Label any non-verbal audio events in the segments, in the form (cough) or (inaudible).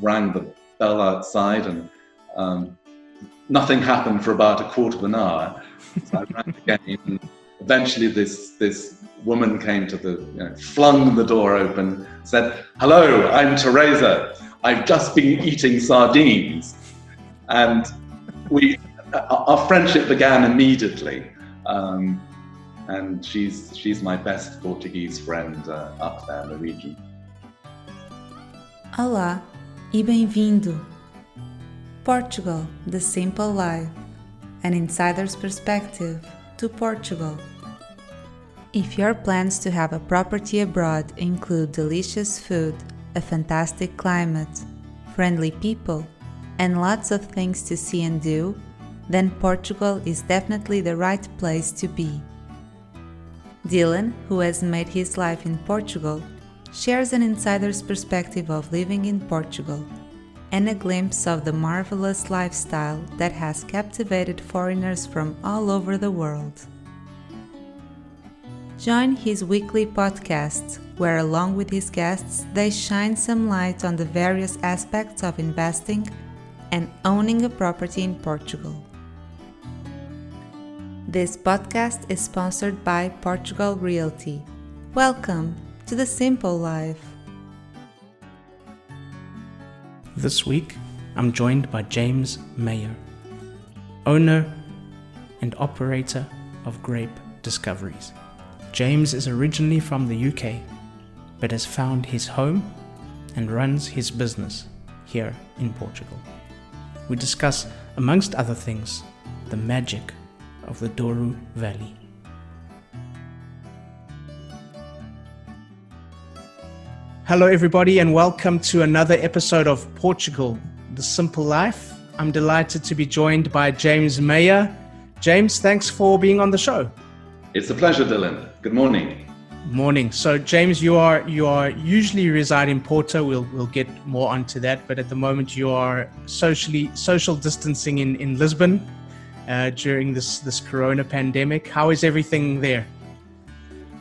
rang the bell outside, and um, nothing happened for about a quarter of an hour. So I rang again. And Eventually, this this woman came to the, you know, flung the door open, said, "Hello, I'm Teresa. I've just been eating sardines," and we our friendship began immediately. Um, and she's she's my best Portuguese friend uh, up there in the region. Olá e bem-vindo. Portugal, the simple life, an insider's perspective to Portugal. If your plans to have a property abroad include delicious food, a fantastic climate, friendly people, and lots of things to see and do, then Portugal is definitely the right place to be. Dylan, who has made his life in Portugal, shares an insider's perspective of living in Portugal and a glimpse of the marvelous lifestyle that has captivated foreigners from all over the world. Join his weekly podcasts, where, along with his guests, they shine some light on the various aspects of investing and owning a property in Portugal. This podcast is sponsored by Portugal Realty. Welcome to the Simple Life. This week, I'm joined by James Mayer, owner and operator of Grape Discoveries. James is originally from the UK, but has found his home and runs his business here in Portugal. We discuss, amongst other things, the magic of the Douro Valley. Hello, everybody, and welcome to another episode of Portugal, The Simple Life. I'm delighted to be joined by James Mayer. James, thanks for being on the show. It's a pleasure, Dylan. Good morning. Morning. So, James, you are you are usually reside in Porto. We'll we'll get more onto that, but at the moment you are socially social distancing in in Lisbon uh, during this this Corona pandemic. How is everything there?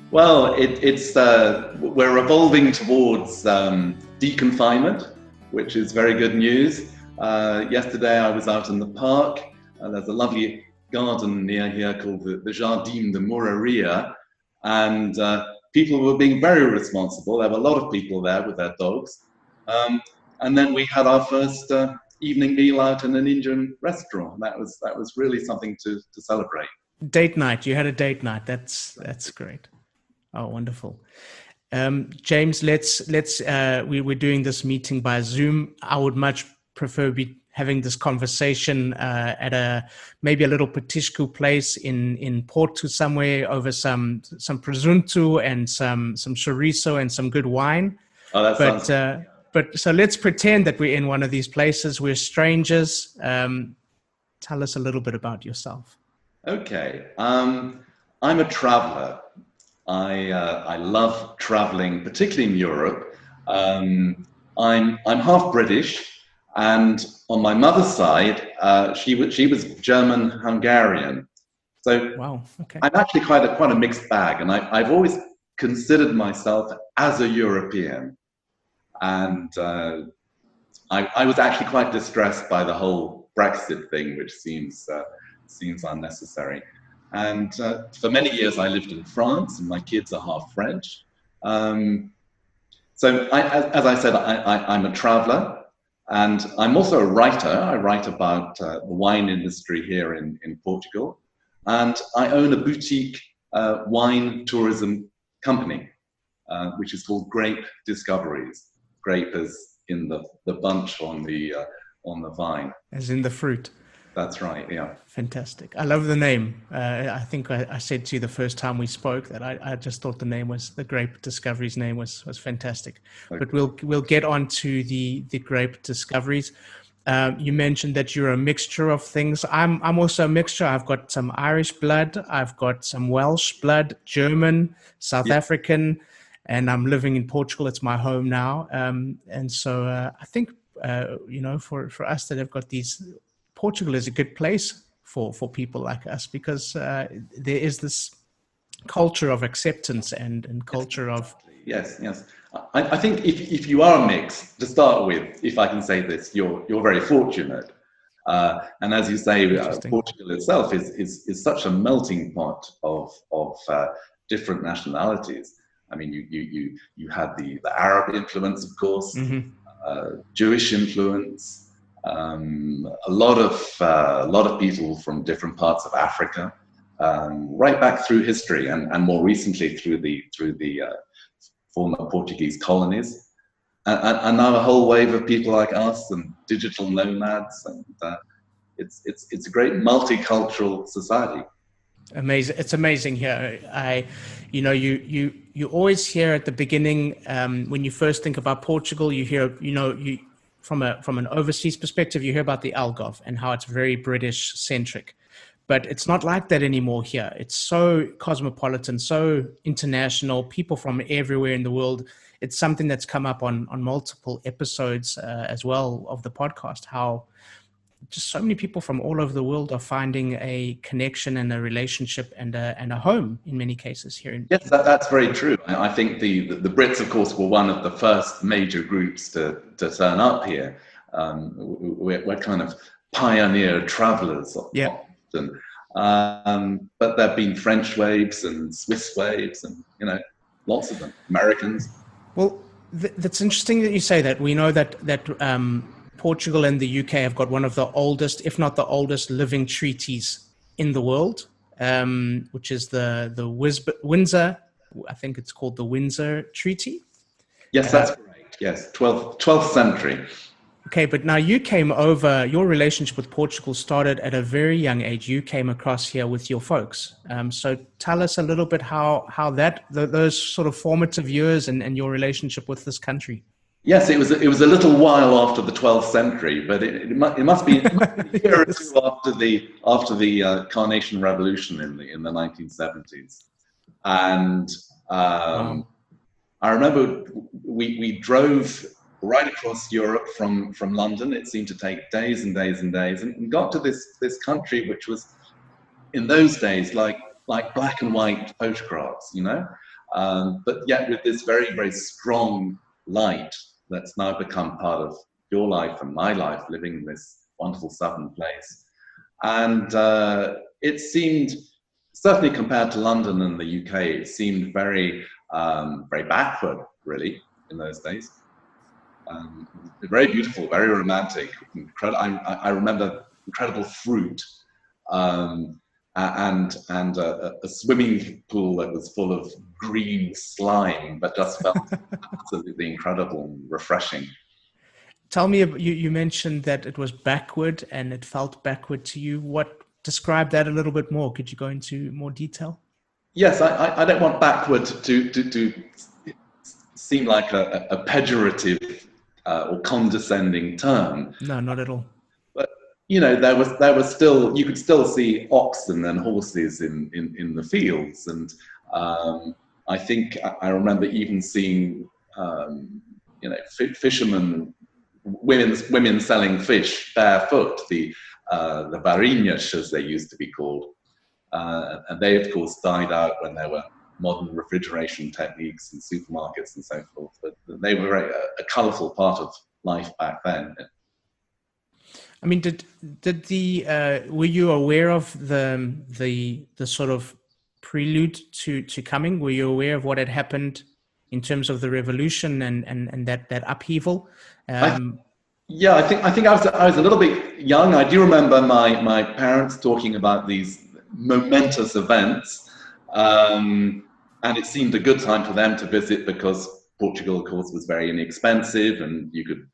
Well, it, it's uh, we're evolving towards um, deconfinement, which is very good news. Uh, yesterday, I was out in the park. and there's a lovely garden near here called the, the Jardim de Mouraria, and uh, people were being very responsible. There were a lot of people there with their dogs. Um, and then we had our first uh, evening meal out in an Indian restaurant. That was that was really something to to celebrate. Date night. You had a date night. That's that's great. Oh, wonderful. Um, James, let's let's uh, we we're doing this meeting by Zoom. I would much prefer be having this conversation uh, at a maybe a little petisco place in in Porto somewhere over some some presunto and some some chorizo and some good wine. Oh, that but, sounds. Uh, but so let's pretend that we're in one of these places. We're strangers. Um, tell us a little bit about yourself. Okay, um, I'm a traveler. I uh, I love traveling, particularly in Europe. Um, I'm I'm half British, and on my mother's side, uh, she was she was German Hungarian. So wow, okay. I'm actually quite a quite a mixed bag, and I, I've always considered myself as a European and uh, I, I, was actually quite distressed by the whole Brexit thing, which seems uh, seems unnecessary. And uh, for many years, I lived in France, and my kids are half French. Um, so, I, as, I said, I, am a traveler, and I'm also a writer. I write about uh, the wine industry here in, in Portugal, and I own a boutique uh, wine tourism company, uh, which is called Grape Discoveries grape as in the, the bunch on the uh, on the vine. As in the fruit. That's right. Yeah. Fantastic. I love the name. Uh, I think I, I, said to you the first time we spoke that I, I, just thought the name was the Grape Discoveries name was was fantastic. Okay. But we'll we'll get on to the the Grape Discoveries. Um, you mentioned that you're a mixture of things. I'm I'm also a mixture. I've got some Irish blood. I've got some Welsh blood, German, South. African and I'm living in Portugal. It's my home now, um, and so uh, I think uh, you know for for us that have got these, Portugal is a good place for for people like us because uh, there is this culture of acceptance and and culture of Yes, yes. I, I, think if, if you are mixed, to start with, if I can say this, you're, you're very fortunate. Uh, and as you say, uh, Portugal itself is, is, is such a melting pot of, of uh, different nationalities. I mean, you, you, you, you had the, the Arab influence, of course, mm-hmm. Uh, Jewish influence, um, a lot of, uh, a lot of people from different parts of Africa, um, right back through history and, and more recently through the, through the uh, former Portuguese colonies. And, and, now a whole wave of people like us and digital nomads, and uh, it's it's it's a great multicultural society. Amazing! It's amazing here. I, you know, you you you always hear at the beginning um, when you first think about Portugal, you hear you know you from a from an overseas perspective, you hear about the Algarve and how it's very British centric but it's not like that anymore here. It's so cosmopolitan, so international, people from everywhere in the world. It's something that's come up on on multiple episodes uh, as well of the podcast. How just so many people from all over the world are finding a connection and a relationship and a, and a home in many cases here. In- yes, that, that's very true. I think the, the Brits, of course, were one of the first major groups to, to turn up here. Um, we're, we're kind of pioneer travelers yeah and um, but there have been French waves and Swiss waves, and you know, lots of them. Americans. Well, th- that's interesting that you say that. We know that that um, Portugal and the UK have got one of the oldest, if not the oldest, living treaties in the world, um, which is the the Windsor. I think it's called the Windsor Treaty. Yes, that's uh, correct. Yes, 12th, 12th century. Okay, but now you came over, your relationship with Portugal started at a very young age. You came across here with your folks. Um, so tell us a little bit how, how that, the, those sort of formative years and, and your relationship with this country. Yes, it was, it was a little while after the 12th century, but it, it, must, it must be (laughs) a year or two after the, after the uh, Carnation Revolution in the, in the 1970s. And um, wow. I remember we, we drove right across Europe from, from London. It seemed to take days and days and days, and, and got to this, this country which was, in those days, like, like black and white photographs, you know, um, but yet with this very, very strong light that's now become part of your life and my life, living in this wonderful southern place. And uh, it seemed, certainly compared to London and the UK, it seemed very, um, very backward, really, in those days. Um, very beautiful, very romantic. Incredible. I, I remember incredible fruit um, and and a, a, swimming pool that was full of green slime, but just felt (laughs) absolutely incredible and refreshing. Tell me, you, you mentioned that it was backward and it felt backward to you. What describe that a little bit more? Could you go into more detail? Yes, I, I don't want backward to, to, to seem like a, a pejorative uh, or condescending term. No, not at all. You know, there was there was still you could still see oxen and horses in in, in the fields, and um, I think I remember even seeing um, you know fishermen, women women selling fish barefoot, the uh, the varinas as they used to be called, uh, and they of course died out when there were modern refrigeration techniques and supermarkets and so forth. But they were a, a colourful part of life back then. I mean, did did the uh, were you aware of the the the sort of prelude to to coming? Were you aware of what had happened in terms of the revolution and and, and that that upheaval? Um, I, yeah, I think I think I was I was a little bit young. I do remember my my parents talking about these momentous events. Um, and it seemed a good time for them to visit because Portugal, of course, was very inexpensive, and you could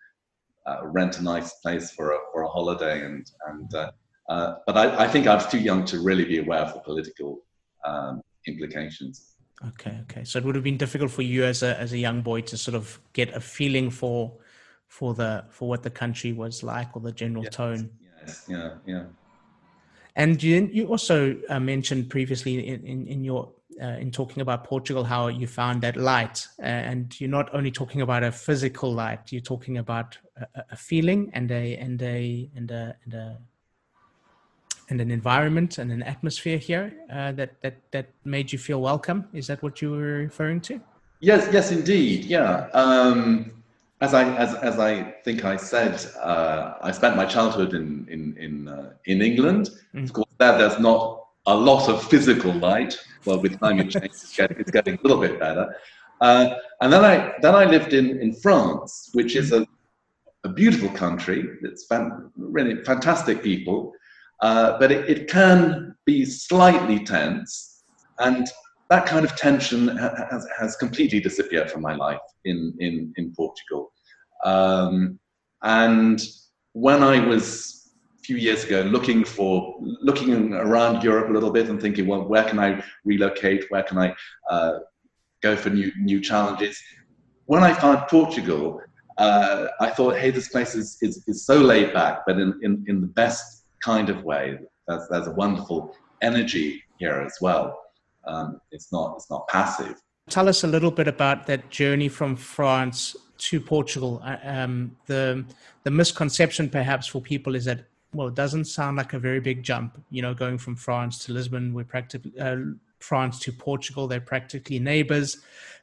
uh, rent a nice place for a for a holiday. And and uh, uh, but I, I, think I was too young to really be aware of the political um, implications. Okay, okay. So it would have been difficult for you as a as a young boy to sort of get a feeling for for the for what the country was like or the general yes, tone. Yes, yeah, yeah. And you, you also uh, mentioned previously in, in, in your uh, in talking about Portugal, how you found that light, uh, and you're not only talking about a physical light, you're talking about a, a feeling and a and a and a and a and an environment and an atmosphere here uh, that that that made you feel welcome. Is that what you were referring to? Yes, yes, indeed. Yeah. Um, as I as, as I think I said, uh, I spent my childhood in in in, uh, in England. Mm. Of course, there there's not a lot of physical light. Well, with climate change, it's getting, it's getting a little bit better. Uh, and then I then I lived in in France, which is a a beautiful country. It's fan, really fantastic people, uh, but it, it, can be slightly tense, and that kind of tension has, has completely disappeared from my life in in in Portugal. Um, and when I was few years ago looking for looking around Europe a little bit and thinking, well, where can I relocate? Where can I uh, go for new new challenges? When I found Portugal, uh, I thought, hey, this place is, is, is so laid back, but in, in, in the best kind of way. There's, there's a wonderful energy here as well. Um, it's not it's not passive. Tell us a little bit about that journey from France to Portugal. Uh, um, the the misconception perhaps for people is that well, it doesn't sound like a very big jump. You know, going from France to Lisbon, we're practically uh, France to Portugal. They're practically neighbors,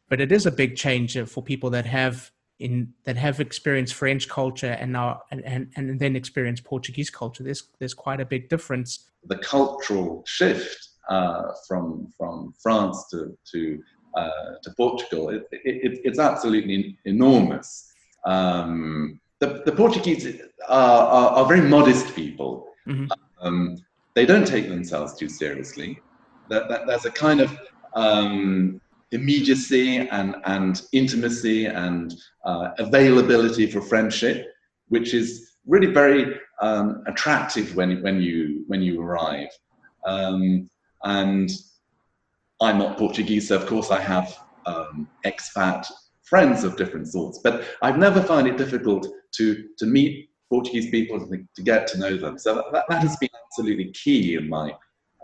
but it is a big change for people that have in that have experienced French culture and now and, and, and then experience Portuguese culture. There's there's quite a big difference. The cultural shift uh, from from France to to uh, to Portugal, it, it, it's absolutely enormous. Um, the, the Portuguese are, are, are, very modest people. Mm-hmm. Um, they don't take themselves too seriously. That, that, there's a kind of um, immediacy and, and intimacy and uh, availability for friendship, which is really very um, attractive when, when, you, when you arrive. Um, and I'm not Portuguese, so of course I have um, expat friends of different sorts, but I've never found it difficult to, to meet Portuguese people to, to get to know them. So that, that has been absolutely key in my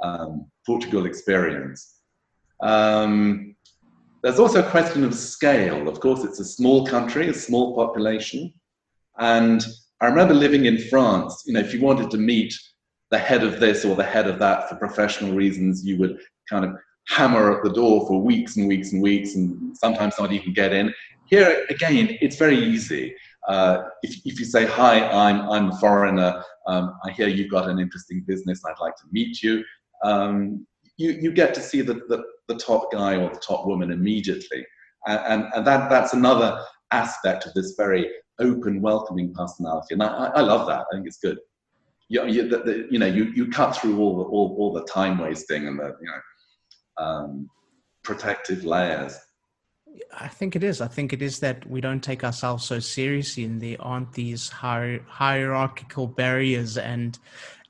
um, Portugal experience. Um, there's also a question of scale. Of course, it's a small country, a small population. And I remember living in France, you know, if you wanted to meet the head of this or the head of that for professional reasons, you would kind of hammer at the door for weeks and weeks and weeks and sometimes not even get in. Here, again, it's very easy. Uh, if, if you say, Hi, I'm, I'm a foreigner, um, I hear you've got an interesting business, I'd like to meet you. Um, you, you get to see the, the, the top guy or the top woman immediately. And, and, and that, that's another aspect of this very open, welcoming personality. And I, I love that. I think it's good. You, you, the, the, you know, you, you cut through all the, all, all the time wasting and the, you know, um, protective layers. I think it is. I think it is that we don't take ourselves so seriously, and there aren't these hier- hierarchical barriers. And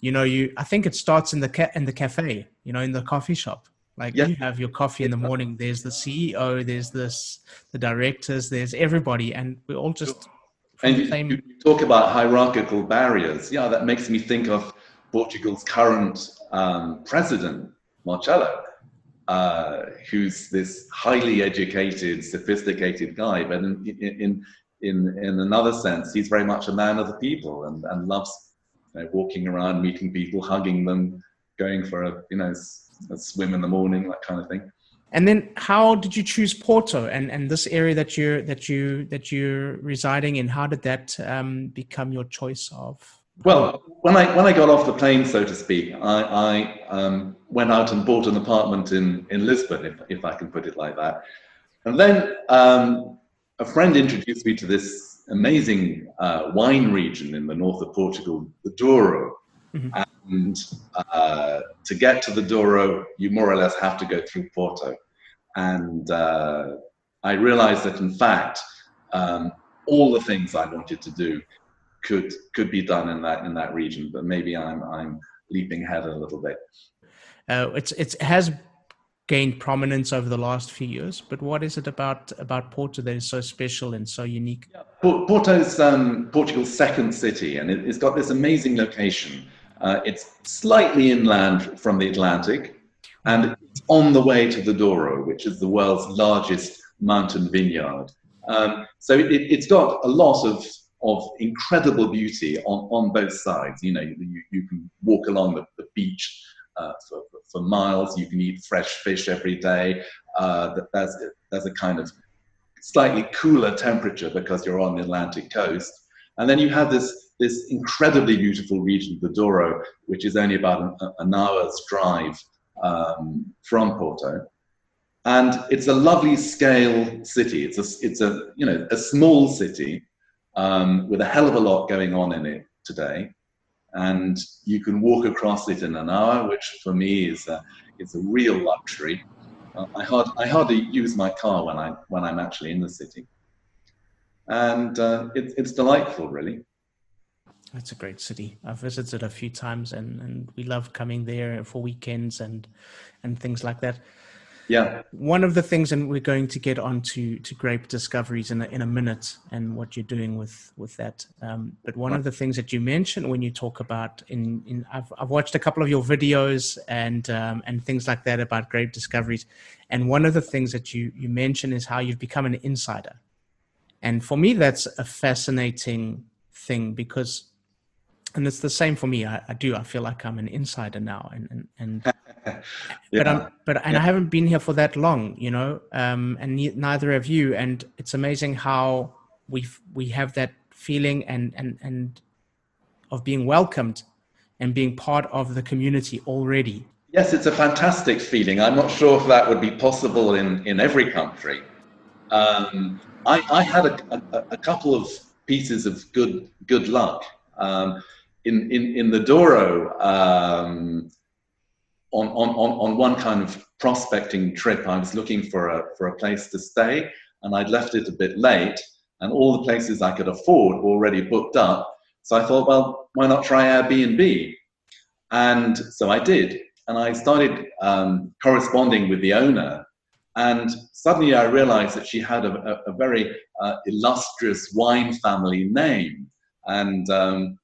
you know, you I think it starts in the ca- in the cafe, you know, in the coffee shop. Like yeah. you have your coffee in the morning. There's the CEO, there's this the directors, there's everybody, and we all just. And you, same... you talk about hierarchical barriers. Yeah, that makes me think of Portugal's current um, president, Marcelo, uh, who's this highly educated, sophisticated guy, but in, in in in another sense, he's very much a man of the people and, and loves you know, walking around, meeting people, hugging them, going for a you know a swim in the morning, that kind of thing. And then, how did you choose Porto and, and this area that you're that you that you're residing in? How did that um, become your choice of? Well, when I when I got off the plane, so to speak, I, I um, went out and bought an apartment in in Lisbon, if if I can put it like that. And then um, a friend introduced me to this amazing uh, wine region in the north of Portugal, the Douro. Mm-hmm. And uh, to get to the Douro, you more or less have to go through Porto. And uh, I realized that, in fact, um, all the things I wanted to do could could be done in that in that region. But maybe I'm I'm leaping ahead a little bit. Uh, it's it has gained prominence over the last few years. But what is it about about Porto that is so special and so unique? Porto's um, Portugal's second city, and it, has got this amazing location. Uh, it's slightly inland from the Atlantic, and it's on the way to the Douro, which is the world's largest mountain vineyard. Um, so it, has got a lot of, of incredible beauty on, on both sides. You know, you, you can walk along the, the beach uh, for, for miles. You can eat fresh fish every day. Uh, there's, there's a kind of slightly cooler temperature because you're on the Atlantic coast. And then you have this, this incredibly beautiful region, the Douro, which is only about an, an hour's drive um, from Porto. And it's a lovely scale city. It's a, it's a, you know, a small city um, with a hell of a lot going on in it today. And you can walk across it in an hour, which for me is a, a real luxury. Uh, I, hard, I hardly use my car when, I, when I'm actually in the city. And uh, it, it's delightful, really. It's a great city. I've visited a few times, and, and we love coming there for weekends and and things like that. Yeah. One of the things, and we're going to get on to, to grape discoveries in a, in a minute and what you're doing with, with that. Um, but one of the things that you mentioned when you talk about in, in I've, I've watched a couple of your videos and, um, and things like that about grape discoveries. And one of the things that you, you mentioned is how you've become an insider. And for me, that's a fascinating thing because and it's the same for me. I, I, do. I feel like I'm an insider now, and and, and (laughs) yeah. but I'm but and yeah. I haven't been here for that long, you know. Um, and neither have you. And it's amazing how we we have that feeling and and and of being welcomed and being part of the community already. Yes, it's a fantastic feeling. I'm not sure if that would be possible in in every country. Um, I, I had a, a, a couple of pieces of good good luck. Um, in, in, in the Douro, um, on, on, on one kind of prospecting trip, I was looking for a, for a place to stay, and I'd left it a bit late, and all the places I could afford were already booked up. So I thought, well, why not try Airbnb? And so I did. And I started um, corresponding with the owner. And suddenly I realized that she had a, a, a very uh, illustrious wine family name. And um,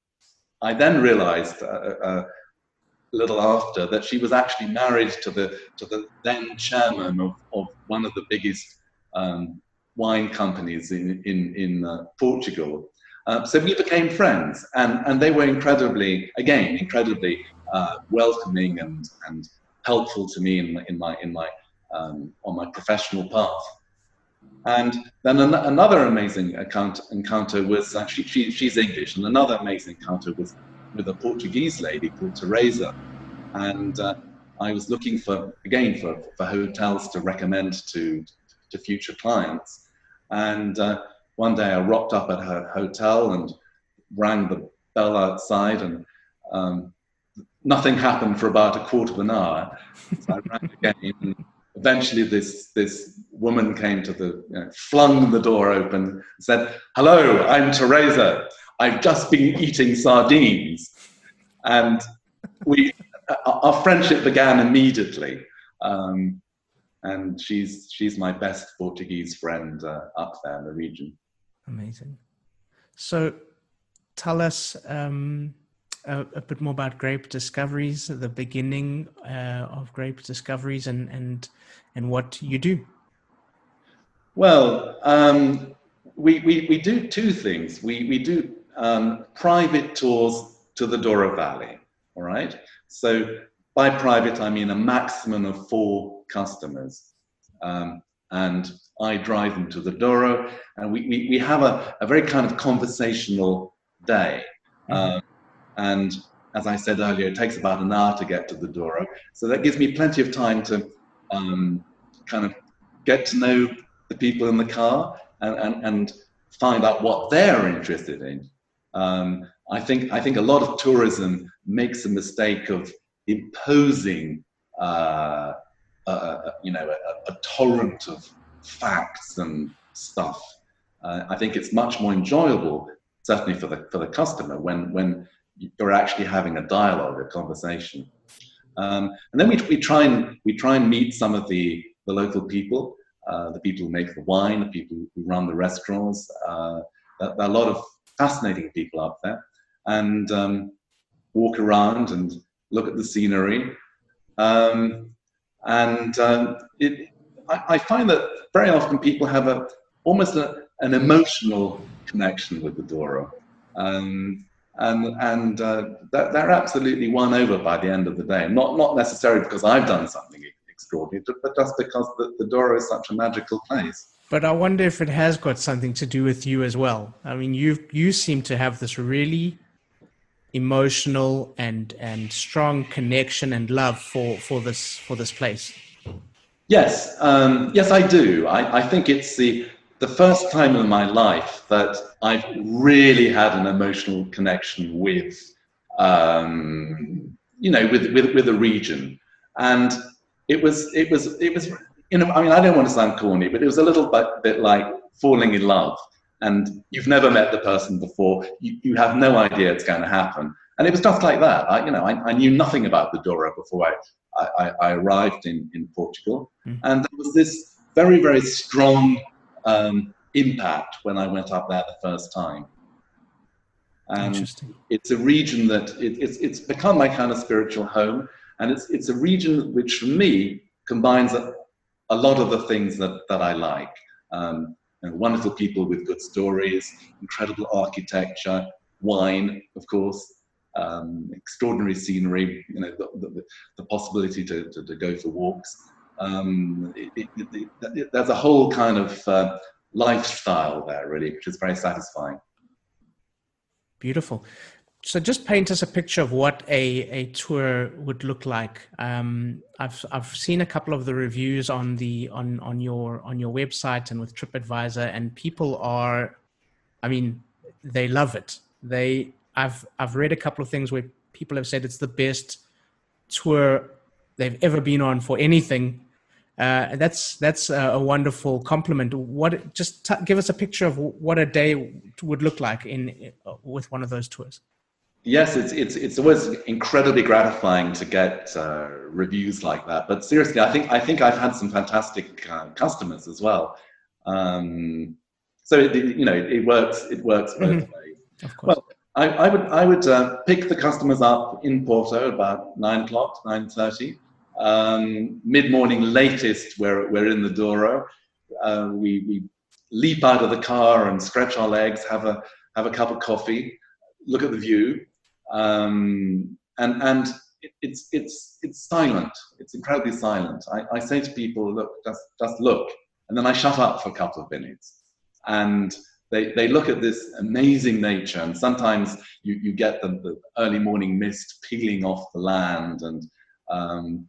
I then realized uh, uh, a little after that she was actually married to the, to the then chairman of, of one of the biggest um, wine companies in, in, in uh, Portugal. Uh, so we became friends, and, and they were incredibly, again, incredibly uh, welcoming and, and helpful to me in, in my, in my, um, on my professional path. And then an- another amazing account- encounter was actually, she, she's English, and another amazing encounter was with a Portuguese lady called Teresa. And uh, I was looking for, again, for, for hotels to recommend to, to future clients. And uh, one day I rocked up at her hotel and rang the bell outside, and um, nothing happened for about a quarter of an hour. So I rang again eventually this this woman came to the you know, flung the door open said hello i'm teresa. I've just been eating sardines. And we our friendship began immediately. Um, and she's she's my best portuguese friend uh, up there in the region. Amazing. So tell us um, a, a, bit more about grape discoveries, the beginning uh, of grape discoveries, and and and what you do. Well, um, we, we we do two things. We we do um, private tours to the Douro Valley. All right. So by private, I mean a maximum of four customers. Um, and I drive them to the Douro, and we, we, we have a, a very kind of conversational day. Mm-hmm. And as I said earlier, it takes about an hour to get to the Douro. So that gives me plenty of time to um, kind of get to know the people in the car and, and, and find out what they're interested in. Um, I think I think a lot of tourism makes a mistake of imposing, uh, uh, you know, a, a, torrent of facts and stuff. Uh, I think it's much more enjoyable, certainly for the for the customer, when when you're actually having a dialogue, a conversation. Um, and then we, we try and we try and meet some of the, the local people, uh, the people who make the wine, the people who run the restaurants. Uh, there are a lot of fascinating people up there, and um, walk around and look at the scenery. Um, and um, it, I, I, find that very often people have a almost a, an emotional connection with the Douro. Um, and and uh, they're absolutely won over by the end of the day. Not not necessarily because I've done something extraordinary, but just because the, the Douro is such a magical place. But I wonder if it has got something to do with you as well. I mean, you you seem to have this really emotional and and strong connection and love for for this for this place. Yes, um, yes, I do. I, I think it's the the first time in my life that I've really had an emotional connection with, um, you know, with, with with a region, and it was it was it was you know I mean I don't want to sound corny, but it was a little bit, bit like falling in love, and you've never met the person before, you, you have no idea it's going to happen, and it was just like that. I, you know, I, I knew nothing about the Douro before I, I, I arrived in, in Portugal. Mm. And there was this very, very strong um, impact when I went up there the first time. And it's a region that it, it's, it's become my kind of spiritual home. And it's, it's a region which, for me, combines a, a lot of the things that, that I like. Um, you know, wonderful people with good stories, incredible architecture, wine, of course, um, extraordinary scenery, you know, the, the, the possibility to, to, to, go for walks. Um, it, it, it, there's a whole kind of uh, lifestyle there, really, which is very satisfying. Beautiful. So, just paint us a picture of what a, a tour would look like. Um, I've I've seen a couple of the reviews on the on on your on your website and with TripAdvisor, and people are, I mean, they love it. They I've I've read a couple of things where people have said it's the best tour they've ever been on for anything. Uh, that's that's a, wonderful compliment. What just t- give us a picture of what a day would look like in with one of those tours. Yes, it's it's it's always incredibly gratifying to get uh, reviews like that. But seriously, I think I think I've had some fantastic uh, customers as well. Um, so it, you know, it, works. It works both mm-hmm. ways. Of course. Well, I, I would I would uh, pick the customers up in Porto about nine o'clock, nine thirty. Um, Mid morning latest, we're we're in the Douro. Uh, we we leap out of the car and stretch our legs, have a have a cup of coffee, look at the view, um, and and it's it's it's silent. It's incredibly silent. I, I say to people, look, just just look, and then I shut up for a couple of minutes, and they, they look at this amazing nature, and sometimes you, you get the, the early morning mist peeling off the land, and um,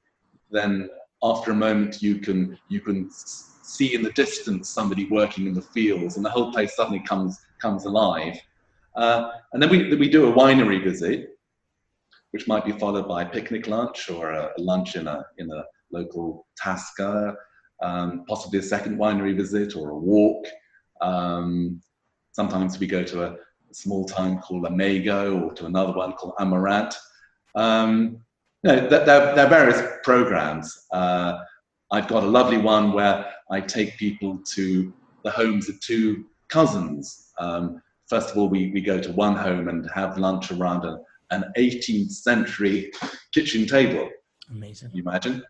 then after a moment you can you can see in the distance somebody working in the fields, and the whole place suddenly comes comes alive. Uh, and then we we do a winery visit, which might be followed by a picnic lunch or a, a lunch in a in a local tasca, um, possibly a second winery visit or a walk. Um, Sometimes we go to a small town called Lamego or to another one called Amarante. Um, there, there, are various programs. Uh, I've got a lovely one where I take people to the homes of two cousins. Um, first of all, we, we go to one home and have lunch around a, an 18th century kitchen table. Amazing. Can you imagine?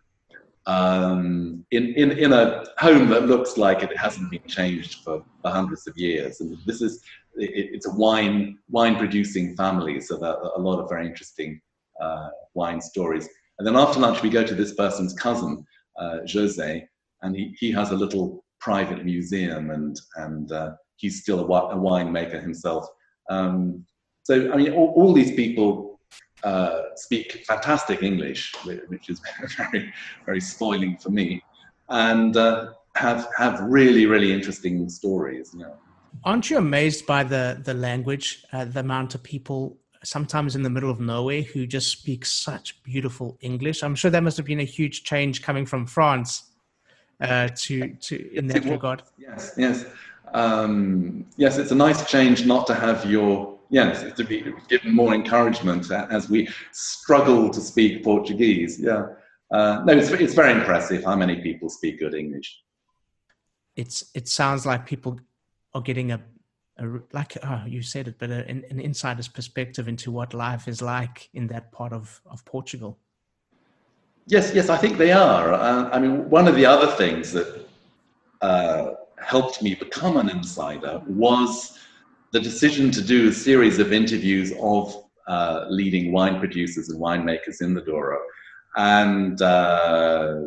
um, in, in, in a home that looks like it hasn't been changed for, for hundreds of years. And this is, it, it's a wine, wine producing family, so there are a lot of very interesting uh, wine stories. And then after lunch, we go to this person's cousin, uh, Jose, and he, he has a little private museum and, and uh, he's still a, a winemaker himself. Um, so, I mean, all, all these people uh, speak fantastic English, which is (laughs) very, very spoiling for me, and uh, have have really, really interesting stories. You know. Aren't you amazed by the the language, uh, the amount of people sometimes in the middle of nowhere who just speak such beautiful English? I'm sure that must have been a huge change coming from France uh, to to in that regard. Yes, yes, um, yes. It's a nice change not to have your yes, to be given more encouragement as we struggle to speak Portuguese. Yeah. Uh, no, it's, it's very impressive how many people speak good English. It's it sounds like people are getting a, a like oh, you said it, but a, an, an, insider's perspective into what life is like in that part of, of Portugal. Yes, yes, I think they are. Uh, I mean, one of the other things that uh, helped me become an insider was the decision to do a series of interviews of uh, leading wine producers and winemakers in the Douro. And uh,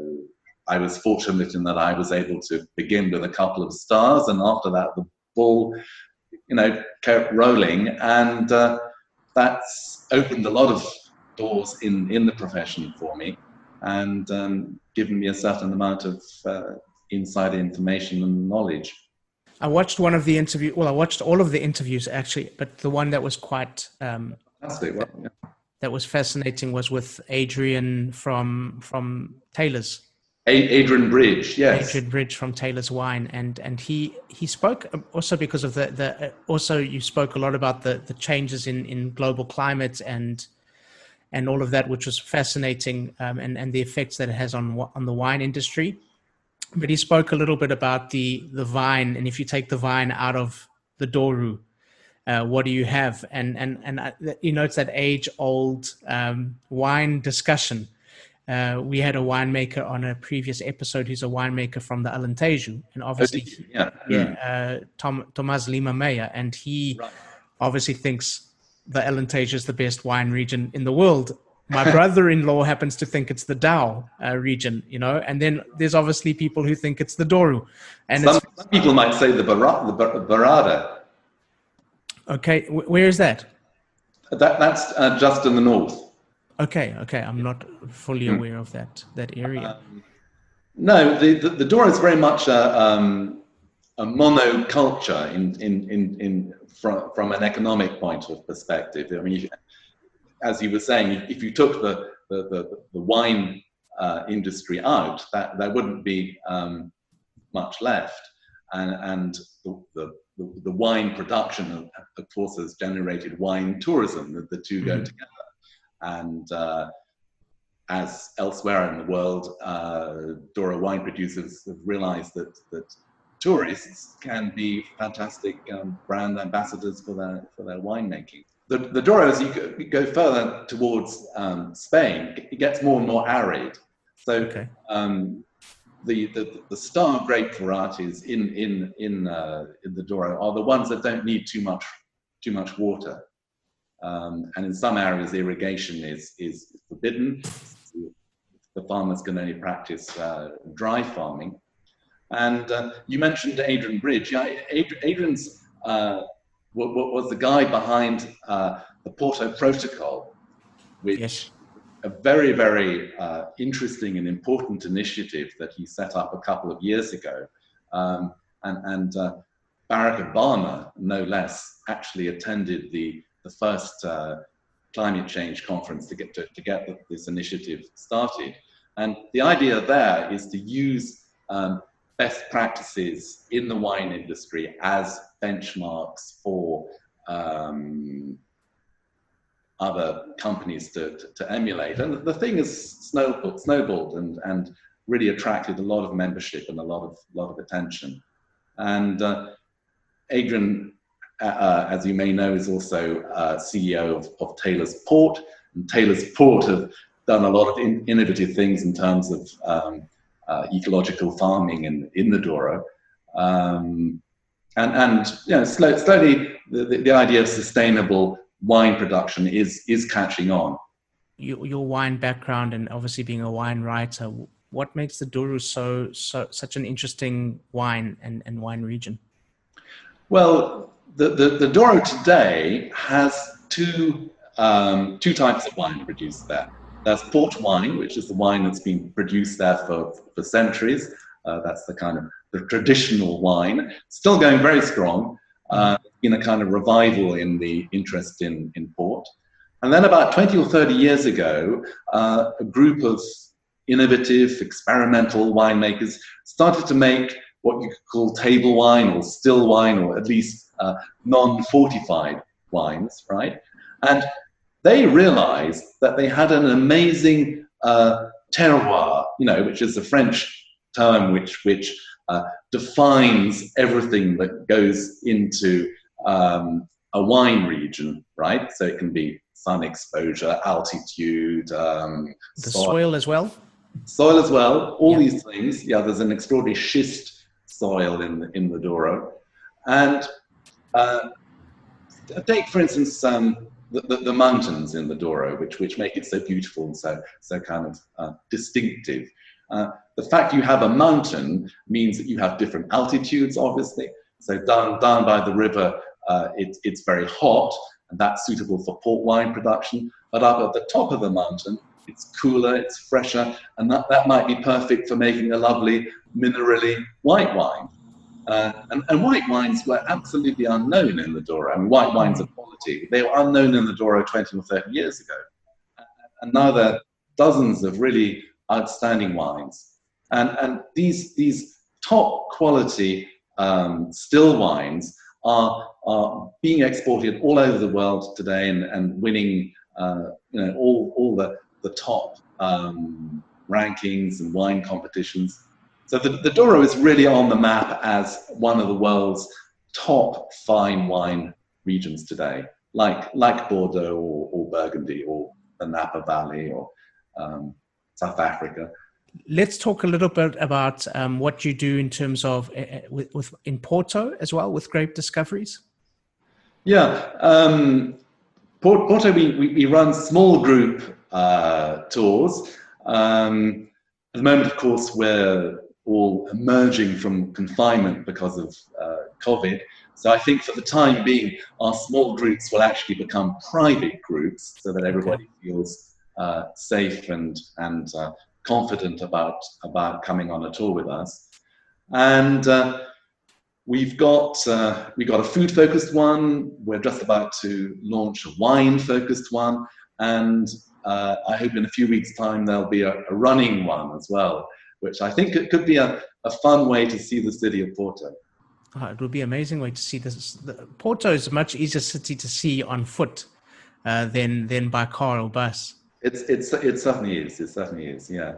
I was fortunate in that I was able to begin with a couple of stars, and after that, the ball, you know, kept rolling, and uh, that's opened a lot of doors in in the profession for me, and um, given me a certain amount of uh, insider information and knowledge. I watched one of the interview. Well, I watched all of the interviews actually, but the one that was quite um, Well, yeah. that was fascinating was with Adrian from from Taylor's. Adrian Bridge, yes. Adrian Bridge from Taylor's Wine, and and he he spoke um, also because of the the uh, also you spoke a lot about the the changes in in global climate and and all of that, which was fascinating, um, and and the effects that it has on on the wine industry. But he spoke a little bit about the the vine, and if you take the vine out of the Douro, uh, what do you have? And and and uh, you know it's that age old um, wine discussion. Uh, we had a winemaker on a previous episode who's a winemaker from the Alentejo, and obviously, Oh, yeah, yeah, uh, Tom Tomas Lima Meyer, and he Right. obviously thinks the Alentejo is the best wine region in the world. My (laughs) brother-in-law happens to think it's the Dão uh, region, you know, and then there's obviously people who think it's the Douro, and Some, it's some people might say the, Bar- the Bar- Bairrada. okay. wh- Where is that? That, that's uh, just in the north. Okay, okay, I'm not fully Hmm. aware of that that area. No, the, the, the Douro is very much a, um, a monoculture in, in, in, in, from, from an economic point of perspective. I mean, as you were saying, if you took the, the, the, the wine uh, industry out, that there wouldn't be um, much left. And, and the, the, the, wine production, of, of course, has generated wine tourism. The, the 2 go Mhm. together. And uh, as elsewhere in the world, uh, Douro wine producers have realized that, that tourists can be fantastic um, brand ambassadors for their, for their winemaking. The, the Douro, as you go, you go further towards um, Spain, it gets more and more arid. So Okay, um, the, the, the star grape varieties in, in, in, uh, in the Douro are the ones that don't need too much, too much water. Um, and in some areas, irrigation is, is forbidden. The farmers can only practice uh, dry farming. And uh, you mentioned Adrian Bridge. Yeah, Ad- Adrian's uh, was the guy behind uh, the Porto Protocol, which yes, a very, very uh, interesting and important initiative that he set up a couple of years ago. Um, and and uh, Barack Obama, no less, actually attended the, the first uh, climate change conference to get, to, to get this initiative started. And the idea there is to use um, best practices in the wine industry as benchmarks for um, other companies to, to, to, emulate. And the thing is snowballed, snowballed and, and really attracted a lot of membership and a lot of, lot of attention. And uh, Adrian, uh, uh, as you may know, is also uh, CEO of, of Taylor's Port. And Taylor's Port have done a lot of in, innovative things in terms of um, uh, ecological farming in, in the Douro. Um, and, and you know, slow, slowly, the, the, the idea of sustainable wine production is is catching on. your, your wine background and obviously being a wine writer, what makes the Douro so so such an interesting wine and, and wine region? Well, the, the, the Douro today has two um, two types of wine produced there. There's port wine, which is the wine that's been produced there for, for centuries. Uh, that's the kind of the traditional wine, still going very strong. Uh, in a kind of revival in the interest in, in port. And then about 20 or 30 years ago, uh, a group of innovative, experimental winemakers started to make what you could call table wine or still wine or at least uh, non-fortified wines, right? And they realized that they had an amazing uh, terroir, you know, which is a French term which, which uh, defines everything that goes into um, a wine region, right? So it can be sun exposure, altitude, um, The soil as well. soil as well. All Yeah. these things. Yeah, there's an extraordinary schist soil in the, in the Douro, and uh, take for instance um, the, the, the mountains in the Douro, which which make it so beautiful and so so kind of uh, distinctive. Uh, the fact you have a mountain means that you have different altitudes, obviously. So down, down by the river, uh, it, it's very hot, and that's suitable for port wine production. But up at the top of the mountain, it's cooler, it's fresher, and that, that might be perfect for making a lovely minerally white wine. Uh, and, and, white wines were absolutely unknown in the Douro. I mean, white wines of quality, they were unknown in the Douro 20 or 30 years ago. And now there are dozens of really outstanding wines. And, and these, these top quality um, still wines are, are being exported all over the world today and, and winning uh, you know, all, all the, the top um, rankings and wine competitions. So the, the Douro is really on the map as one of the world's top fine wine regions today, like, like Bordeaux or, or Burgundy or the Napa Valley or um, South Africa. Let's talk a little bit about um, what you do in terms of uh, with, with, in Porto as well with grape discoveries. Yeah, um, Porto, we, we, we, run small group uh, tours. Um, at the moment, of course, we're all emerging from confinement because of uh, COVID. So I think for the time being, our small groups will actually become private groups so that everybody feels uh, safe and, and uh, confident about, about coming on a tour with us. And uh, we've got, uh, we got a food focused one. We're just about to launch a wine focused one. And uh, I hope in a few weeks' time there'll be a, a, running one as well, which I think it could be a, a fun way to see the city of Porto. Oh, it would be an amazing way to see this. The, Porto is a much easier city to see on foot uh, than than by car or bus. It's it's it certainly is. It certainly is. Yeah,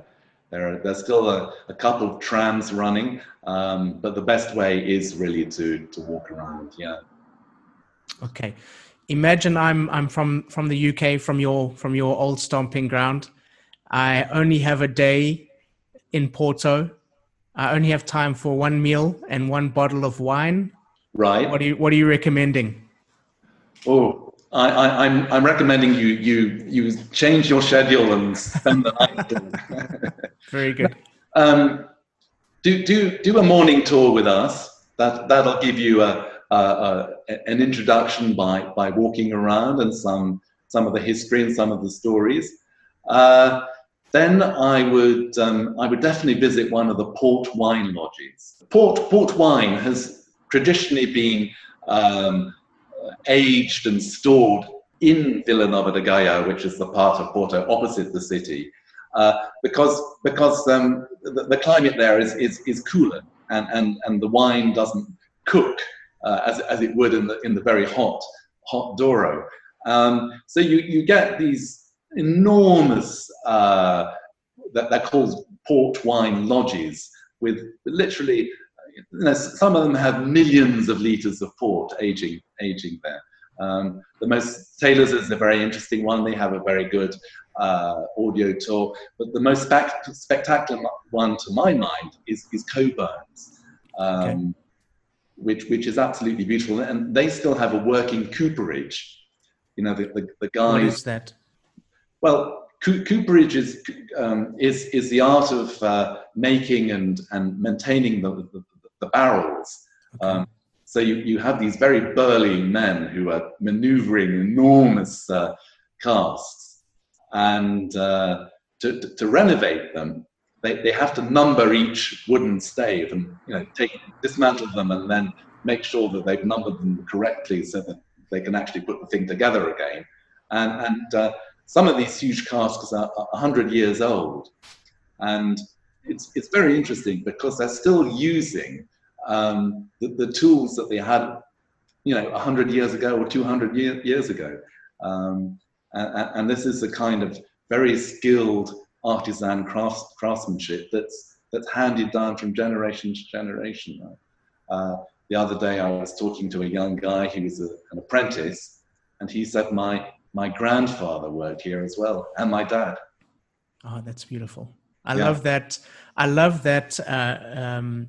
there are there's still a, a couple of trams running, um, but the best way is really to to walk around. Yeah. Okay, imagine I'm I'm from from the UK, from your from your old stomping ground. I only have a day in Porto. I only have time for one meal and one bottle of wine. Right. What are you What are you recommending? Oh, I, am I'm, I'm recommending you you you change your schedule and spend the night. (laughs) Very good. Um, do do do a morning tour with us. That that'll give you a uh, uh, an introduction by, by walking around and some, some of the history and some of the stories. Uh, then I would, um, I would definitely visit one of the port wine lodges. Port, port wine has traditionally been um, aged and stored in Vila Nova de Gaia, which is the part of Porto opposite the city, uh, because, because um, the, the, climate there is, is, is cooler and, and, and the wine doesn't cook uh, as, as it would in the, in the very hot, hot Douro. Um, so you, you get these enormous, uh, that, they're called port wine lodges with literally, you know, some of them have millions of liters of port aging, aging there. Um, the most Taylor's is a very interesting one. They have a very good uh, audio tour, but the most spect- spectacular one to my mind is, is Cockburn's. Um, okay which which is absolutely beautiful, and they still have a working cooperage. You know, the the, the guys. What is that? Well, cooperage is um, is is the art of uh, making and and maintaining the the, the barrels. Um, so you, you have these very burly men who are maneuvering enormous uh, casks, and uh, to, to, to renovate them, they, they have to number each wooden stave and you know take dismantle them and then make sure that they've numbered them correctly so that they can actually put the thing together again. And, and uh, some of these huge casks are 100 years old. And it's, it's very interesting because they're still using um, the, the, tools that they had, you know, 100 years ago or 200 year, years ago. Um, and, and, this is a kind of very skilled artisan crafts, craftsmanship that's that's handed down from generation to generation. Uh, the other day, I was talking to a young guy. He was a, an apprentice, and he said, "My my grandfather worked here as well, and my dad." Oh, that's beautiful. I yeah. love that. I love that. Uh, um,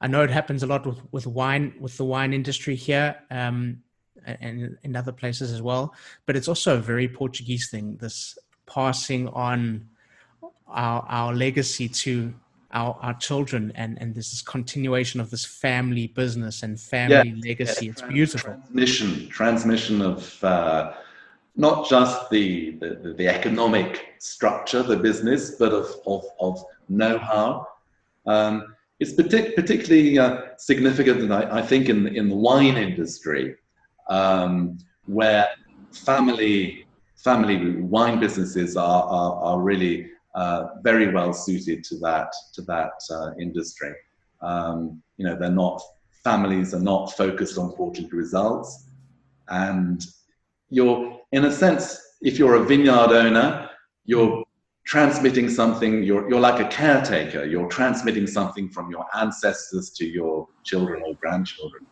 I know it happens a lot with, with wine, with the wine industry here, um, and in other places as well. But it's also a very Portuguese thing. This passing on our, our legacy to our, our children and, and this continuation of this family business and family yeah, legacy. Yeah, it's beautiful. Transmission, transmission of uh, not just the, the, the, economic structure, the business, but of, of, of know-how. Um, it's partic- particularly uh, significant, I, I, think, in, in the wine industry, um, where family family wine businesses are, are, are really uh, very well suited to that to that uh, industry. Um, you know, they're not families are not focused on quarterly results, and you're in a sense, if you're a vineyard owner, you're transmitting something. You're you're like a caretaker. You're transmitting something from your ancestors to your children or grandchildren.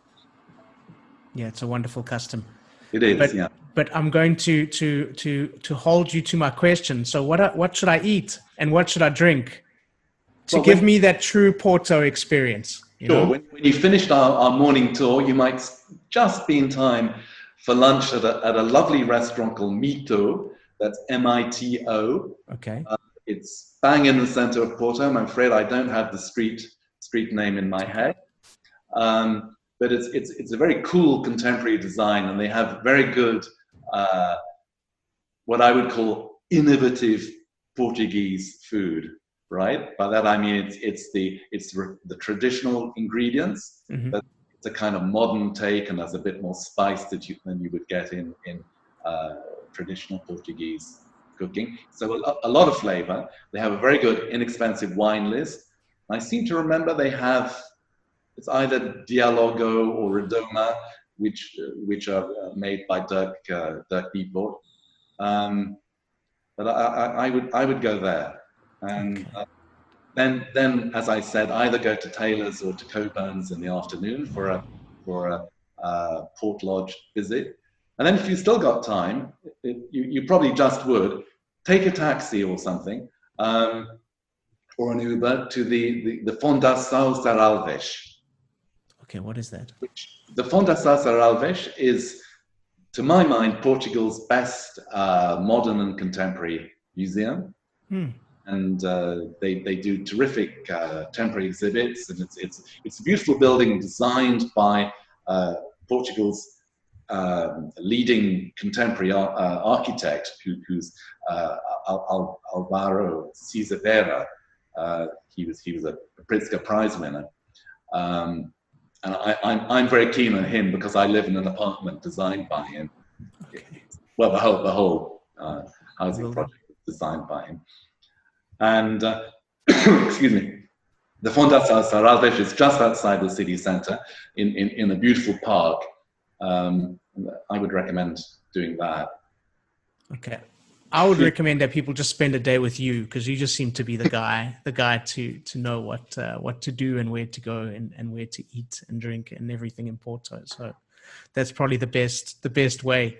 Yeah, it's a wonderful custom. It is. But, yeah but I'm going to to to to hold you to my question. So what what should I eat and what should I drink to well, give when, me that true Porto experience? You sure. When, when, you finished our, our morning tour, you might just be in time for lunch at a, at a lovely restaurant called Mito. That's M-I-T-O. Okay. Uh, it's bang in the center of Porto. I'm afraid I don't have the street street name in my head. Um, but it's, it's, it's a very cool contemporary design and they have very good uh, what I would call innovative Portuguese food, right? By that I mean it's, it's the it's the traditional ingredients, mm-hmm. but it's a kind of modern take and there's a bit more spice that you, than you would get in in uh, traditional Portuguese cooking. So a, a, lot of flavor. They have a very good inexpensive wine list. I seem to remember they have it's either Dialogo or Redoma, which uh, which are uh, made by Dirk uh, Dirk people. Um, but I, I, I, would I would go there, and okay. Then then as I said, either go to Taylor's or to Cockburn's in the afternoon for a for a Port Lodge visit, and then if you've still got time, it, you you probably just would take a taxi or something. Um, or an Uber to the, the, the Fundação Serralves, Okay, what is that? Which, the Fundação Serralves is, to my mind, Portugal's best uh, modern and contemporary museum. Hmm. And uh, they, they do terrific uh, temporary exhibits, and it's, it's, it's a beautiful building designed by uh, Portugal's um, leading contemporary uh, architect, who, who's uh, Al- Al- Alvaro Siza he was he was a Pritzker Prize winner. Um, and I, I'm, I'm very keen on him because I live in an apartment designed by him. Okay. Well, the whole the whole uh, housing project was designed by him, and uh, (coughs) excuse me, the Fundação Serralves is just outside the city centre in, in, in a beautiful park. Um, I would recommend doing that. Okay, I would recommend that people just spend a day with you because you just seem to be the (laughs) guy, the guy to to know what uh, what to do and where to go and, and where to eat and drink and everything in Porto. So that's probably the best the best way.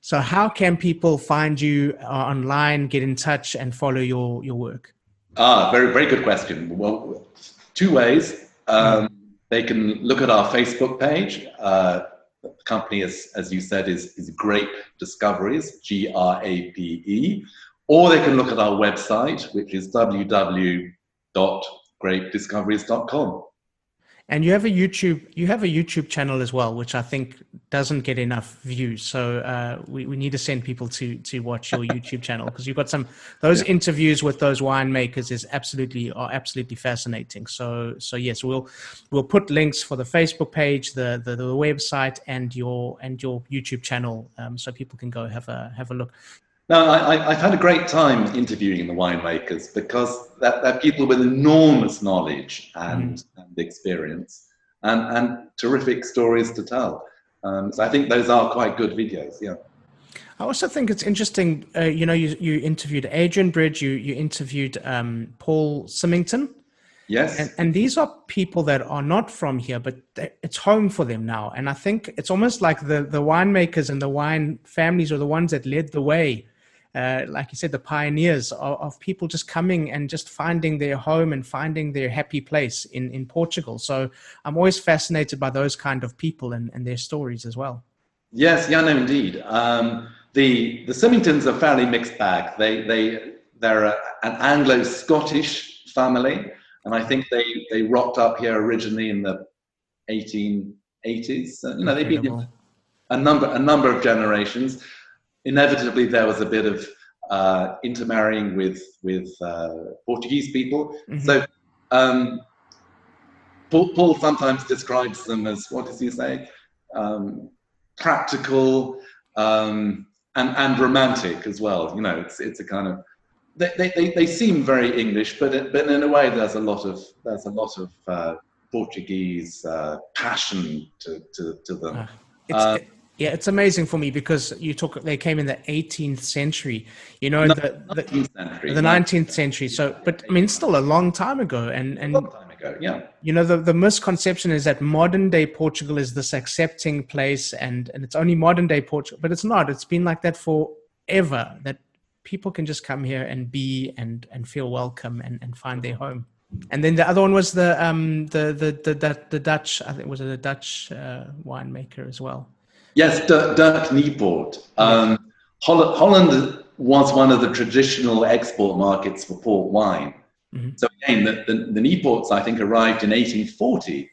So how can people find you uh, online, get in touch, and follow your your work? Ah, very very good question. Well, two ways. Um, they can look at our Facebook page. Uh, the company, as, as you said, is, is Grape Discoveries, G R A P E. Or they can look at our website, which is www.grapediscoveries.com and you have a youtube you have a youtube channel as well which i think doesn't get enough views. So uh, we, we need to send people to to watch your (laughs) youtube channel because you've got some those yeah. interviews with those winemakers is absolutely are absolutely fascinating. So so yes we'll we'll put links for the facebook page the the, the website and your and your youtube channel um, so people can go have a have a look no, I, have had a great time interviewing the winemakers because they're, they're people with enormous knowledge and, mm. and experience and, and terrific stories to tell. Um, so I think those are quite good videos. Yeah. I also think it's interesting. Uh, you know, you, you interviewed Adrian Bridge, you you interviewed um, Paul Symington. Yes. And, and, these are people that are not from here, but it's home for them now. And I think it's almost like the the winemakers and the wine families are the ones that led the way uh, like you said, the pioneers of, of, people just coming and just finding their home and finding their happy place in, in Portugal. So I'm always fascinated by those kind of people and, and their stories as well. Yes, yeah, no, indeed. Um, the the Symingtons are fairly mixed bag. They they they're a, an Anglo-Scottish family, and I think they they rocked up here originally in the 1880s. So, you know, they've been a number a number of generations. Inevitably, there was a bit of uh, intermarrying with with uh, Portuguese people. Mm-hmm. So um, Paul, Paul, sometimes describes them as what does he say? Um, practical um, and and romantic as well. You know, it's it's a kind of they, they, they seem very English, but it, but in a way there's a lot of there's a lot of uh, Portuguese uh, passion to, to, to them. Uh, yeah, it's amazing for me because you talk. They came in the 18th century, you know, no, the, the 19th century, the 19th century. So, but I mean, still a long time ago, and and ago, yeah. You know, the the misconception is that modern day Portugal is this accepting place, and and it's only modern day Portugal, but it's not. It's been like that forever. That people can just come here and be and and feel welcome and and find their home. And then the other one was the um the the the the, the Dutch. I think was it a Dutch uh, winemaker as well. Yes, Dirk, Dirk Niepoort. Um, Holland, Holland was one of the traditional export markets for port wine. Mm-hmm. So again, the, the, the Niepoorts, I think, arrived in 1840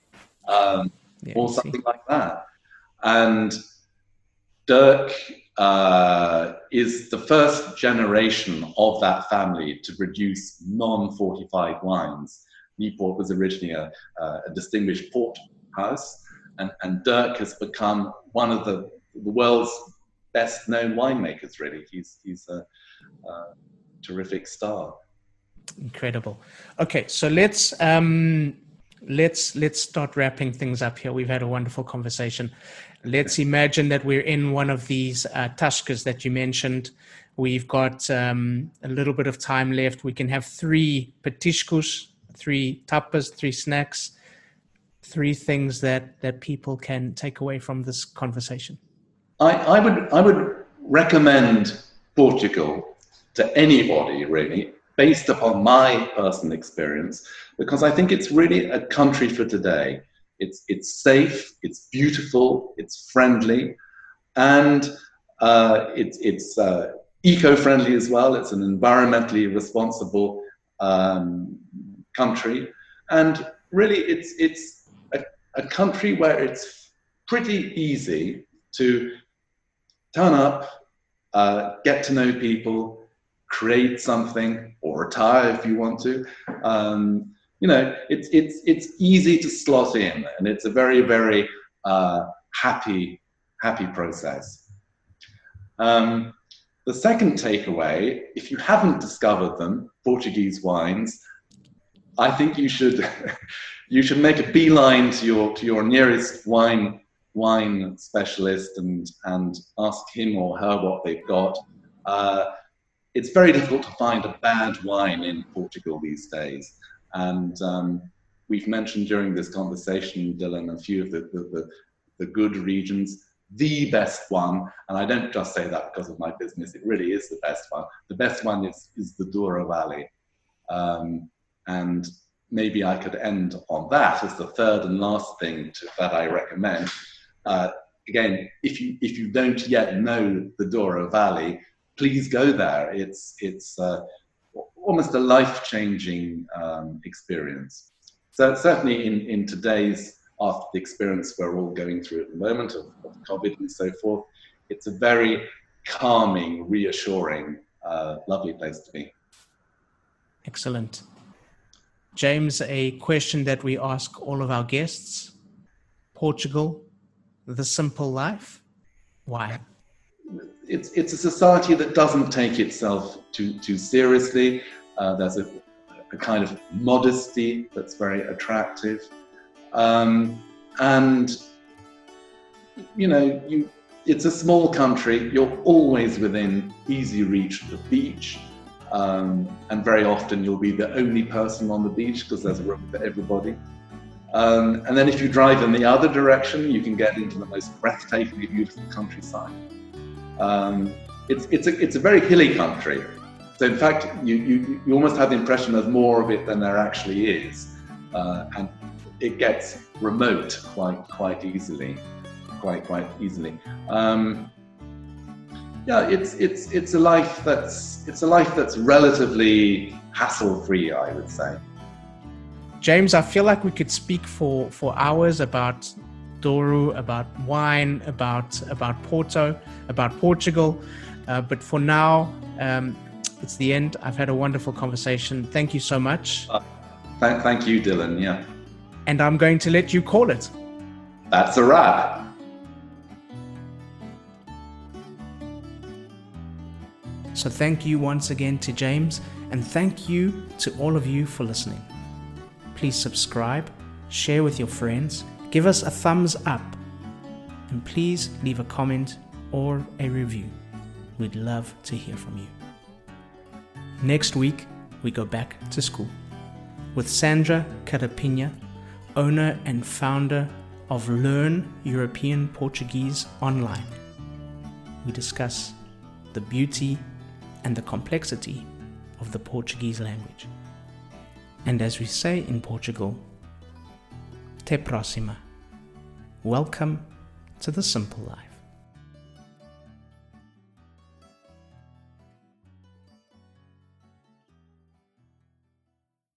um, yeah, or something like that. And Dirk uh, is the first generation of that family to produce non-fortified wines. Niepoort was originally a, a distinguished port house, and, and Dirk has become one of the, the world's best known winemakers, really. He's, he's a, a terrific star. Incredible. Okay, so let's um, let's let's start wrapping things up here. We've had a wonderful conversation. Let's imagine that we're in one of these uh, that you mentioned. We've got um, a little bit of time left. We can have three petiscos, three tapas, three snacks three things that that people can take away from this conversation? I, I would I would recommend Portugal to anybody really, based upon my personal experience, because I think it's really a country for today. It's it's safe, it's beautiful, it's friendly, and uh, it's it's uh, eco-friendly as well. It's an environmentally responsible um, country, and really, it's it's a country where it's pretty easy to turn up, uh, get to know people, create something, or retire if you want to. Um, you know, it's it's it's easy to slot in, and it's a very very uh, happy happy process. Um, the second takeaway, if you haven't discovered them, Portuguese wines, I think you should (laughs) you should make a beeline to your to your nearest wine wine specialist and and ask him or her what they've got. Uh, it's very difficult to find a bad wine in Portugal these days, and um, we've mentioned during this conversation, Dylan, a few of the, the, the, the good regions. The best one, and I don't just say that because of my business, it really is the best one. The best one is, is the Douro Valley. Um, and maybe I could end on that as the third and last thing to, that I recommend. Uh, again, if you if you don't yet know the Douro Valley, please go there. It's it's uh, almost a life changing um, experience. So certainly in in today's after the experience we're all going through at the moment of, of COVID and so forth, it's a very calming, reassuring, uh, lovely place to be. Excellent. James, a question that we ask all of our guests Portugal, the simple life. Why? It's, it's a society that doesn't take itself too, too seriously. Uh, there's a, a, kind of modesty that's very attractive. Um, and, you know, you, it's a small country. You're always within easy reach of the beach. Um, and very often you'll be the only person on the beach because there's room for everybody. Um, and then if you drive in the other direction, you can get into the most breathtakingly beautiful countryside. Um, it's, it's, a, it's a very hilly country. So in fact, you, you, you almost have the impression there's more of it than there actually is. Uh, and it gets remote quite, quite easily, quite, quite easily. Um, yeah, it's it's it's a life that's it's a life that's relatively hassle-free, I would say. James, I feel like we could speak for for hours about Douro, about wine, about about Porto, about Portugal, uh, but for now, um, it's the end. I've had a wonderful conversation. Thank you so much. Uh, th- thank you, Dylan. Yeah. And I'm going to let you call it. That's a wrap. So thank you once again to James, and thank you to all of you for listening. Please subscribe, share with your friends, give us a thumbs up, and please leave a comment or a review. We'd love to hear from you. Next week, we go back to school with Sandra Carapinha, owner and founder of Learn European Portuguese Online. We discuss the beauty and the complexity of the Portuguese language. And as we say in Portugal, te próxima. Welcome to the simple life.